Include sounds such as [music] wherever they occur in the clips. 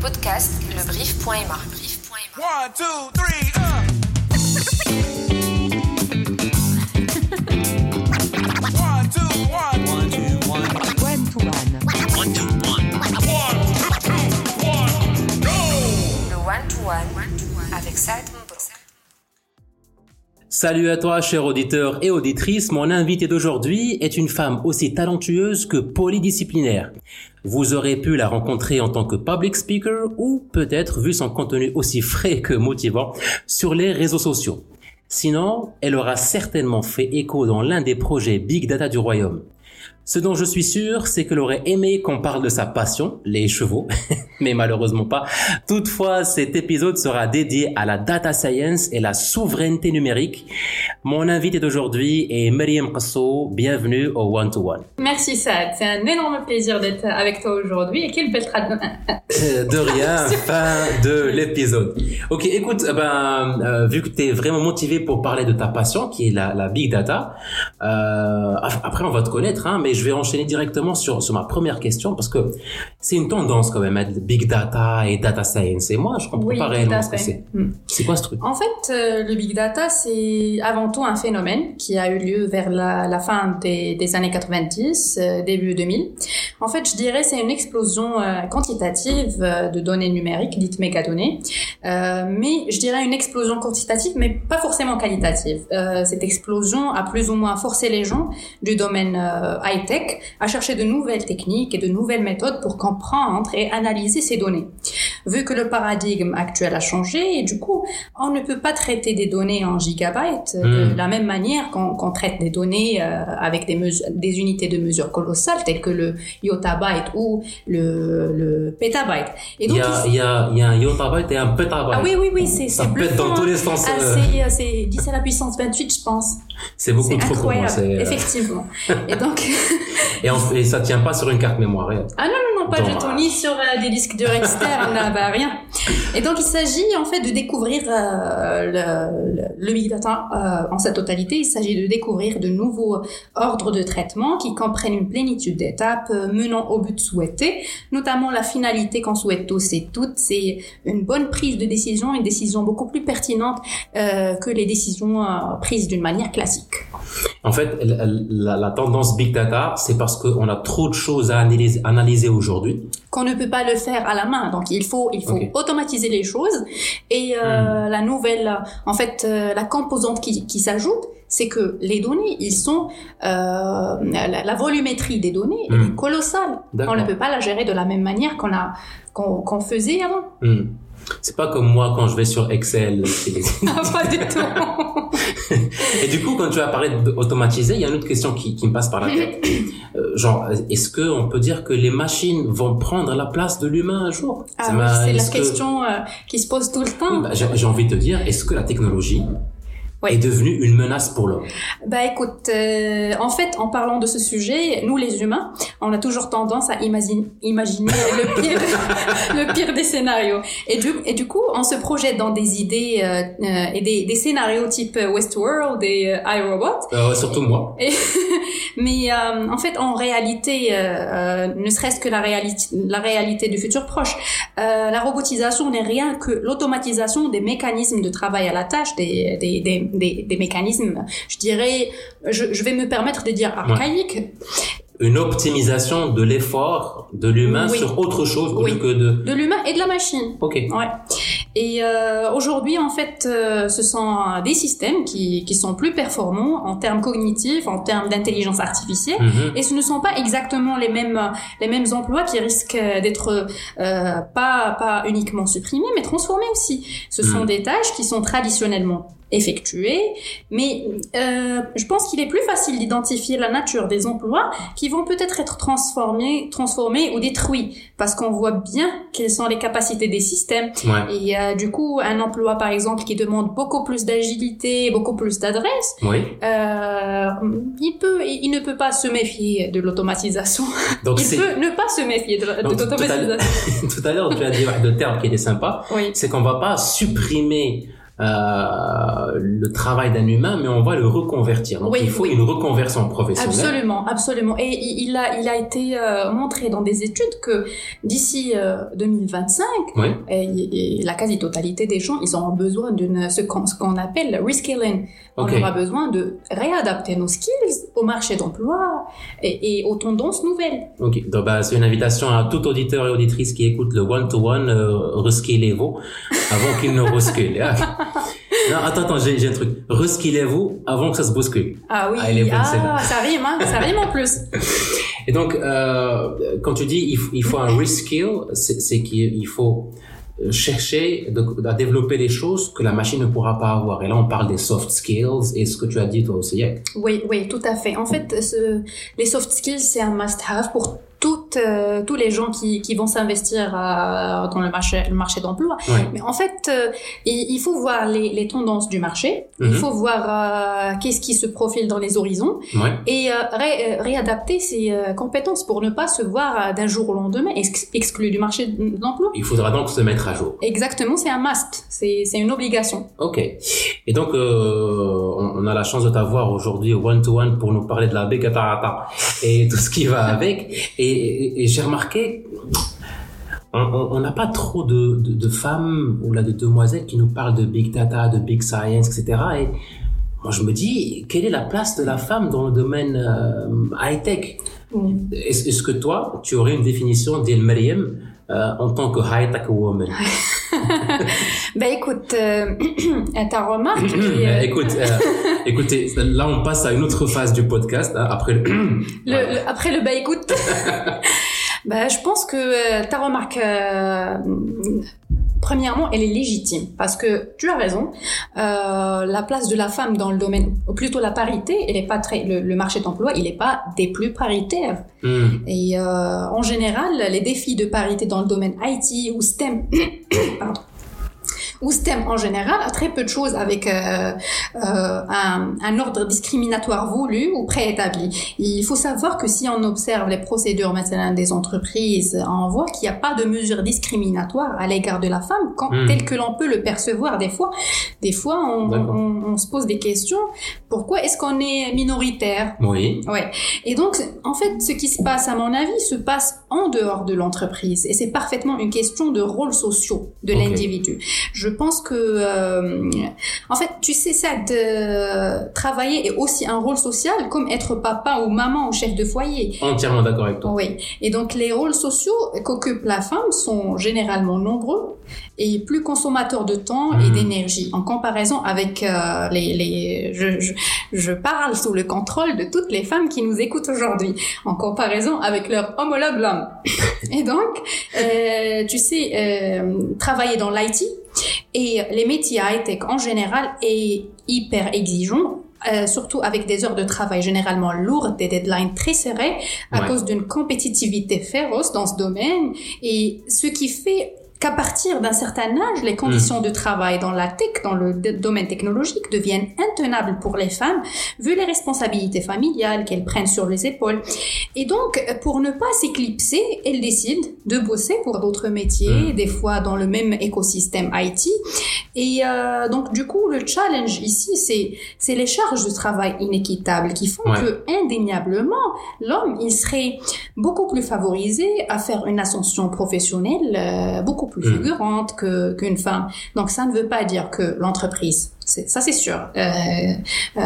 podcast lebrief.ma. One, two, three, uh. Salut à toi, cher auditeur et auditrice. Mon invité d'aujourd'hui est une femme aussi talentueuse que polydisciplinaire. Vous aurez pu la rencontrer en tant que public speaker ou peut-être vu son contenu aussi frais que motivant sur les réseaux sociaux. Sinon, elle aura certainement fait écho dans l'un des projets Big Data du royaume. Ce dont je suis sûr, c'est qu'elle aurait aimé qu'on parle de sa passion, les chevaux, [laughs] mais malheureusement pas. Toutefois, cet épisode sera dédié à la data science et la souveraineté numérique. Mon invité d'aujourd'hui est Mariam Qasso. Bienvenue au One to One. Merci Saad, c'est un énorme plaisir d'être avec toi aujourd'hui et quelle belle traduction. Euh, De rien, [laughs] fin de l'épisode. Ok, écoute, euh, ben, euh, vu que tu es vraiment motivé pour parler de ta passion, qui est la, la big data, euh, après on va te connaître, hein, mais je vais enchaîner directement sur, sur ma première question parce que c'est une tendance quand même, hein, big data et data science. Et moi, je comprends Oui, pas réellement à ce que c'est. Hmm. C'est quoi ce truc? En fait, euh, le big data, c'est avant tout un phénomène qui a eu lieu vers la, la fin des, des années 90, euh, début 2000. En fait, je dirais c'est une explosion euh, quantitative de données numériques, dites mégadonnées, mais je dirais une explosion quantitative, mais pas forcément qualitative. Cette explosion a plus ou moins forcé les gens du domaine euh, high-tech à chercher de nouvelles techniques et de nouvelles méthodes pour comprendre et analyser ces données. Vu que le paradigme actuel a changé, et du coup, on ne peut pas traiter des données en gigabytes euh, Mm. de la même manière qu'on traite des données euh, avec des, unités de mesure colossales telles que le yottabyte ou le, le pétabyte. Et Il y a, ici- il y, a, il y a un yottabyte et un petabyte. ah oui, oui, oui, c'est Ça pète dans tous les sens. Ah, euh, c'est 10 à la puissance 28, je pense. C'est beaucoup trop pour moi. incroyable, euh, effectivement. Et donc, [laughs] et, en- et ça tient pas sur une carte mémoire. Ah non, non, pas tout, ni sur euh, des disques durs externes, [laughs] bah, rien. Et donc, il s'agit en fait de découvrir euh, le, big data euh, en sa totalité. Il s'agit de découvrir de nouveaux ordres de traitement qui comprennent une plénitude d'étapes menant au but souhaité, notamment la finalité qu'on souhaite tous et toutes. C'est une bonne prise de décision, une décision beaucoup plus pertinente que les décisions prises d'une manière classique. En fait, la, la- la tendance big data, c'est parce qu'on a trop de choses à analyser, analyser aujourd'hui. Qu'on ne peut pas le faire à la main. Donc il faut il faut automatiser les choses et euh, la nouvelle en fait euh, la composante qui, qui s'ajoute c'est que les données ils sont euh, la, la volumétrie des données est colossale. D'accord. On ne peut pas la gérer de la même manière qu'on a qu'on faisait avant. Hmm. C'est pas comme moi quand je vais sur Excel. et- [laughs] pas du tout. [laughs] Et du coup, quand tu as parlé d'automatiser, il y a une autre question qui, qui me passe par la tête. [laughs] Euh, genre, est-ce que on peut dire que les machines vont prendre la place de l'humain un jour? Ah c'est la que- question euh, qui se pose tout le temps. Bah, j'ai envie de te dire, est-ce que la technologie Oui. est devenue une menace pour l'homme Bah écoute, euh, en fait, en parlant de ce sujet, nous les humains, on a toujours tendance à imagine- imaginer le pire, [laughs] le pire des scénarios. Et du, et du coup, on se projette dans des idées euh, euh, et des, des scénarios type Westworld et euh, iRobot. Euh, Surtout moi. Et- [laughs] mais euh, en fait, en réalité, ne serait-ce que la réalité, la réalité du futur proche, euh, la robotisation n'est rien que l'automatisation des mécanismes de travail à la tâche, des, des, des, des, des mécanismes, je dirais, je, je vais me permettre de dire archaïques. Une optimisation de l'effort de l'humain Oui. sur autre chose Oui. que de... de l'humain et de la machine. Ok. Ouais. Et euh, aujourd'hui, en fait, euh, ce sont des systèmes qui, qui sont plus performants en termes cognitifs, en termes d'intelligence artificielle. Mhm. Et ce ne sont pas exactement les mêmes les mêmes emplois qui risquent d'être euh, pas pas uniquement supprimés, mais transformés aussi. Ce sont Mm. des tâches qui sont traditionnellement effectuées, mais euh, je pense qu'il est plus facile d'identifier la nature des emplois qui vont peut-être être transformés, transformés ou détruits, parce qu'on voit bien quelles sont les capacités des systèmes. Ouais. Et euh, du coup, un emploi par exemple qui demande beaucoup plus d'agilité, beaucoup plus d'adresse, Oui. euh, il peut, il ne peut pas se méfier de l'automatisation. [laughs] Donc Il peut ne pas se méfier de, l'automatisation. [laughs] Tout à l'heure, tu as dit de terme qui était sympa. Oui. c'est qu'on va pas supprimer euh, le travail d'un humain, mais on va le reconvertir. Donc Oui, il faut oui. une reconversion professionnelle. Absolument, absolument. Et il a, il a été euh, montré dans des études que d'ici euh, 2025, Oui. et, et la quasi-totalité des gens, ils auront besoin d'une ce qu'on appelle reskilling. Ok. On aura besoin de réadapter nos skills au marché d'emploi et, et aux tendances nouvelles. Ok, donc bah, c'est une invitation à tout auditeur et auditrice qui écoute le one-to-one, euh, reskillez-vous avant qu'il ne reskille. Ah. [laughs] Non, attends, attends, j'ai j'ai un truc. Reskillez-vous avant que ça se bouscule. Ah oui, Ah, elle est bonne, ah, ça rime, hein, ça rime en plus. [laughs] Et donc, euh, quand tu dis il, il faut un reskill, c'est c'est qu'il il faut chercher de- à développer les choses que la machine ne pourra pas avoir. Et là, on parle des soft skills et ce que tu as dit toi aussi. Oui, oui, tout à fait. En fait, les soft skills, c'est un must-have pour toutes, euh, tous les gens qui, qui vont s'investir euh, dans le marché, le marché d'emploi. Ouais. Mais en fait, euh, il, il faut voir les, les tendances du marché, il Mhm. faut voir euh, qu'est-ce qui se profile dans les horizons Ouais. et euh, ré- euh, réadapter ses euh, compétences pour ne pas se voir d'un jour au lendemain ex- exclu du marché de l'emploi. Il faudra donc se mettre à jour. Exactement, c'est un must, c'est une obligation. Ok. Et donc, euh, on, on a la chance de t'avoir aujourd'hui au one-to-one pour nous parler de la big data et tout ce qui va avec. Et, et- et j'ai remarqué, on- n'a pas trop de, de, de femmes ou là de demoiselles qui nous parlent de big data, de big science, etc. Et moi, je me dis, quelle est la place de la femme dans le domaine euh, high-tech Est-ce est-ce que toi, tu aurais une définition d'El Mariam euh, en tant que high-tech woman? [laughs] [laughs] Ben écoute, euh, [clears throat] ta remarque... est, euh, écoute, euh, [laughs] écoutez, là on passe à une autre phase du podcast hein, après le. [clears throat] Le- Voilà. le- après le bah écoute, [laughs] bah, je pense que euh, ta remarque, euh, premièrement, elle est légitime parce que tu as raison. Euh, la place de la femme dans le domaine, ou plutôt la parité, elle est pas très. Le, le marché d'emploi, il n'est pas des plus paritaires. Hmm, Et euh, en général, les défis de parité dans le domaine IT ou STEM, [coughs] pardon, ou STEM en général a très peu de choses avec euh, euh, un, un ordre discriminatoire voulu ou préétabli. Il faut savoir que si on observe les procédures maintenant des entreprises, on voit qu'il n'y a pas de mesures discriminatoires à l'égard de la femme, quand, Hmm. tel que l'on peut le percevoir des fois. Des fois, on, on- on se pose des questions. Pourquoi est-ce qu'on est minoritaire? Oui. Ouais. Et donc, en fait, ce qui se passe, à mon avis, se passe en dehors de l'entreprise. Et c'est parfaitement une question de rôles sociaux de l'individu. Je pense que, euh, en fait, tu sais ça, de travailler est aussi un rôle social, comme être papa ou maman ou chef de foyer. Entièrement d'accord avec toi. Oui. Et donc, les rôles sociaux qu'occupe la femme sont généralement nombreux et plus consommateurs de temps et Mhm. d'énergie en comparaison avec euh, les, les je, je, je parle sous le contrôle de toutes les femmes qui nous écoutent aujourd'hui en comparaison avec leur homologue l'homme. [laughs] et donc, euh, tu sais, euh, travailler dans l'IT et les métiers high-tech en général est hyper exigeant euh, surtout avec des heures de travail généralement lourdes, des deadlines très serrés, à Ouais. cause d'une compétitivité féroce dans ce domaine, et ce qui fait qu'à partir d'un certain âge, les conditions de travail dans la tech, dans le domaine technologique, deviennent intenables pour les femmes, vu les responsabilités familiales qu'elles prennent sur les épaules. Et donc, pour ne pas s'éclipser, elles décident de bosser pour d'autres métiers, Mm. des fois dans le même écosystème IT. Et euh, donc, du coup, le challenge ici, c'est c'est les charges de travail inéquitables qui font Ouais. que, indéniablement, l'homme, il serait beaucoup plus favorisé à faire une ascension professionnelle euh, beaucoup plus Mm. fulgurante que qu'une femme. Donc, ça ne veut pas dire que l'entreprise, ça c'est sûr, euh, euh,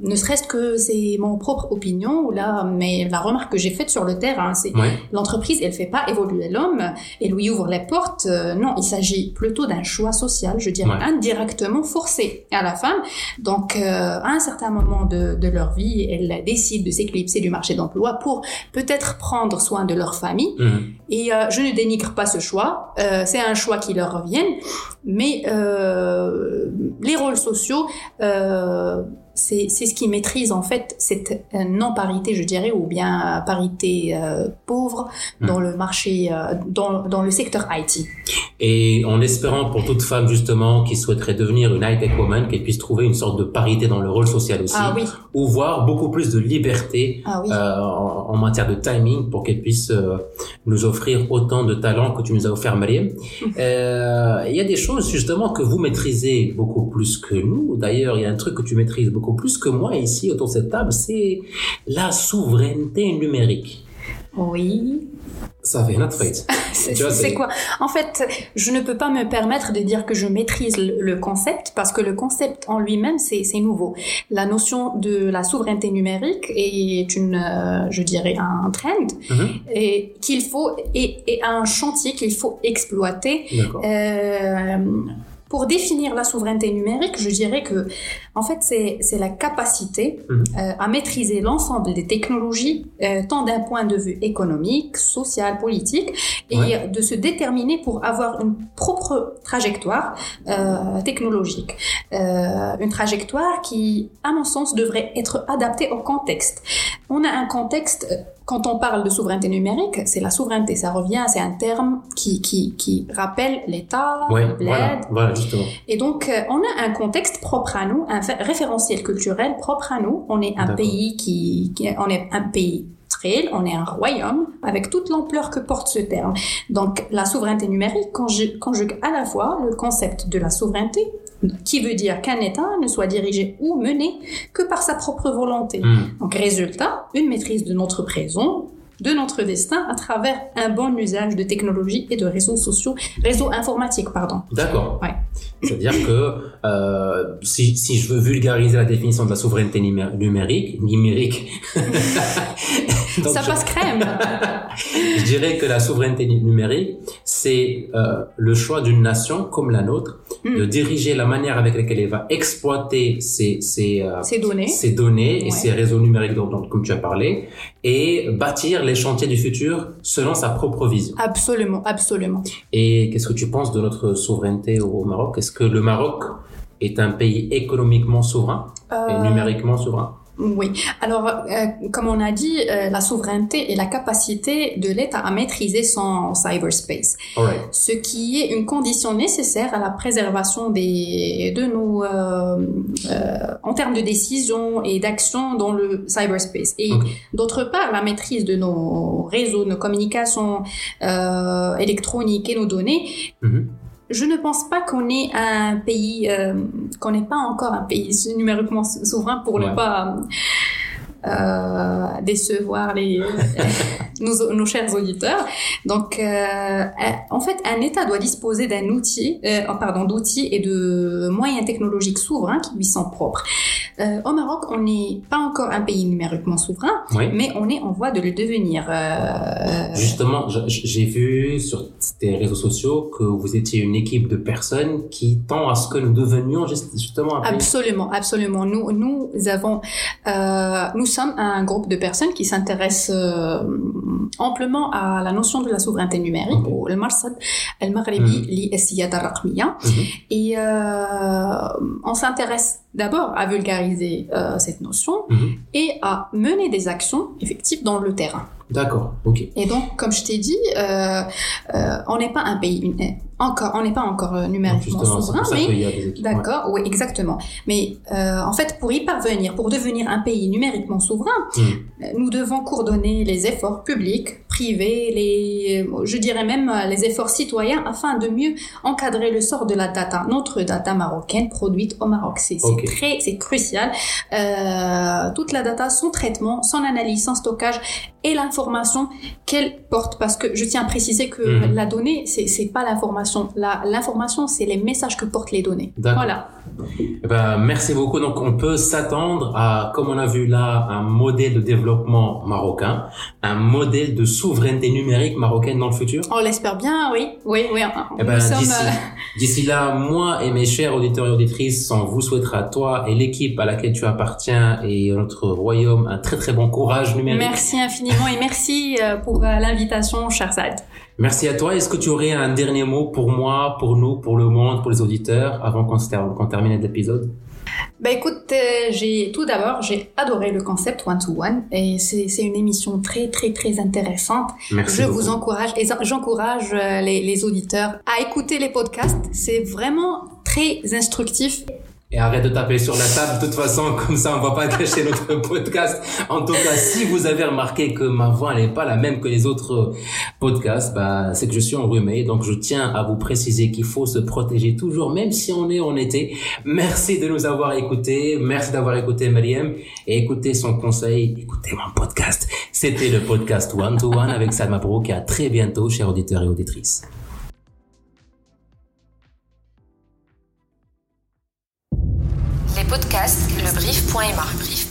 ne serait-ce que c'est mon propre opinion ou là, mais la remarque que j'ai faite sur le terrain, c'est Ouais. l'entreprise, elle fait pas évoluer l'homme et lui ouvre les portes. Euh, non, il s'agit plutôt d'un choix social, je dirais, Ouais. indirectement forcé à la femme. Donc, à un certain moment de, de leur vie, elles décident de s'éclipser du marché d'emploi pour peut-être prendre soin de leur famille. Mhm. Et euh, je ne dénigre pas ce choix. Euh, c'est un choix qui leur revient. Mais euh, les rôles sociaux, euh, c'est ce qui maîtrise en fait cette euh, non-parité, je dirais, ou bien euh, parité euh, pauvre dans le marché, euh, dans, dans le secteur IT. Et en espérant pour toute femme justement qui souhaiterait devenir une high-tech woman, qu'elle puisse trouver une sorte de parité dans le rôle social aussi, Ah oui, ou voir beaucoup plus de liberté ah oui. euh, en, en matière de timing pour qu'elle puisse nous offrir autant de talents que tu nous as offert Mariam. [laughs] Il y a des choses justement que vous maîtrisez beaucoup plus que nous. D'ailleurs, il y a un truc que tu maîtrises beaucoup plus que moi ici autour de cette table, c'est la souveraineté numérique. Oui. Ça fait [laughs] notre fête. C'est quoi? En fait, je ne peux pas me permettre de dire que je maîtrise le, concept parce que le concept en lui-même, c'est nouveau. La notion de la souveraineté numérique est une, euh, je dirais, un trend Mhm. et qu'il faut et, et un chantier qu'il faut exploiter. Euh, pour définir la souveraineté numérique, je dirais que, en fait, c'est la capacité Mhm. euh, à maîtriser l'ensemble des technologies, euh, tant d'un point de vue économique, social, politique, et Ouais. de se déterminer pour avoir une propre trajectoire euh, technologique. Une trajectoire qui, à mon sens, devrait être adaptée au contexte. On a un contexte, quand on parle de souveraineté numérique, c'est la souveraineté, ça revient, c'est un terme qui, qui, qui rappelle l'État, Ouais, l'aide, voilà, voilà, justement. et donc, on a un contexte propre à nous, un référentiel culturel propre à nous. On est un pays qui, qui- on est un pays trail, on est un royaume avec toute l'ampleur que porte ce terme. Donc, la souveraineté numérique conjugue, conjugue à la fois le concept de la souveraineté, qui veut dire qu'un État ne soit dirigé ou mené que par sa propre volonté. Hmm. Donc, résultat, une maîtrise de notre présent, de notre destin à travers un bon usage de technologies et de réseaux sociaux, réseaux informatiques, pardon. D'accord. Ouais. C'est-à-dire que euh, si, si je veux vulgariser la définition de la souveraineté numé- numérique, numérique, [laughs] donc Ça passe crème. [laughs] je dirais que la souveraineté nu- numérique, c'est euh, le choix d'une nation comme la nôtre de Mm. diriger la manière avec laquelle elle va exploiter ses, ses, euh, Ces données. ses données et ses réseaux numériques dont, dont- comme tu as parlé et bâtir les chantiers du futur selon sa propre vision. Absolument, absolument. Et qu'est-ce que tu penses de notre souveraineté au Maroc? Est-ce que le Maroc est un pays économiquement souverain et Euh, numériquement souverain? Oui. Alors, euh, comme on a dit, euh, la souveraineté est la capacité de l'État à maîtriser son cyberspace, ce qui est une condition nécessaire à la préservation des, de nos, euh, euh, en termes de décision et d'action dans le cyberspace. Et d'autre part, la maîtrise de nos réseaux, nos communications euh, électroniques et nos données Mhm. Je ne pense pas qu'on est un pays, euh, qu'on n'est pas encore un pays numériquement sou- souverain pour Ouais. ne pas euh, décevoir les, [laughs] nos, nos chers auditeurs. Donc, euh, en fait, un État doit disposer d'un outil, euh, oh, pardon, d'outils et de moyens technologiques souverains qui lui sont propres. Euh, au Maroc, on n'est pas encore un pays numériquement souverain, Oui. mais on est en voie de le devenir. Euh, Justement, je- j'ai vu sur tes réseaux sociaux que vous étiez une équipe de personnes qui tend à ce que nous devenions juste- justement un pays. Absolument, absolument. Nous, nous avons, euh, nous sommes un groupe de personnes qui s'intéressent euh, amplement à la notion de la souveraineté numérique, Ok. ou le Marsad al-Maghribi Mhm. li. Mhm. Et euh, on s'intéresse d'abord à vulgariser euh, cette notion Mhm. et à mener des actions effectives dans le terrain. D'accord, ok. Et donc, comme je t'ai dit, euh, euh, on n'est pas un pays encore, on n'est pas encore euh, numériquement souverain, mais ouais. D'accord, oui, exactement. Mais euh, en fait, pour y parvenir, pour devenir un pays numériquement souverain, Mhm. euh, nous devons coordonner les efforts publics, privés, les, je dirais même euh, les efforts citoyens, afin de mieux encadrer le sort de la data, notre data marocaine produite au Maroc. C'est très, c'est crucial. Euh, toute la data, son traitement, son analyse, son stockage et l'information qu'elle porte. Parce que je tiens à préciser que Mhm. la donnée, c'est pas l'information. L'information, c'est les messages que portent les données. Voilà. Eh ben, merci beaucoup. Donc, on peut s'attendre à, comme on a vu là, un modèle de développement marocain, un modèle de souveraineté numérique marocaine dans le futur? On l'espère bien, oui. Oui, oui. Eh ben, d'ici, euh, [laughs] d'ici là, moi et mes chers auditeurs et auditrices, on vous souhaitera, toi et l'équipe à laquelle tu appartiens et notre royaume, un très très bon courage numérique. Merci infiniment et merci euh, pour euh, l'invitation, cher Saad. Merci à toi. Est-ce que tu aurais un dernier mot pour moi, pour nous, pour le monde, pour les auditeurs, avant qu'on se ter- qu'on termine l'épisode? Bah écoute, euh, j'ai tout d'abord j'ai adoré le concept one to one et c'est une émission très très très intéressante. Merci Je beaucoup. vous encourage et j'encourage euh, les, les auditeurs à écouter les podcasts. C'est vraiment très instructif. Et arrête de taper sur la table. De toute façon, [laughs] comme ça, on va pas gâcher notre [laughs] podcast. En tout cas, si vous avez remarqué que ma voix n'est pas la même que les autres podcasts, bah, c'est que je suis enrhumé. Donc, je tiens à vous préciser qu'il faut se protéger toujours, même si on est en été. Merci de nous avoir écoutés. Merci d'avoir écouté Mariam et écoutez son conseil. Écoutez mon podcast. C'était le podcast One to One avec Salma Brook à très bientôt, chers auditeurs et auditrices. Les podcasts, lebrief.ma.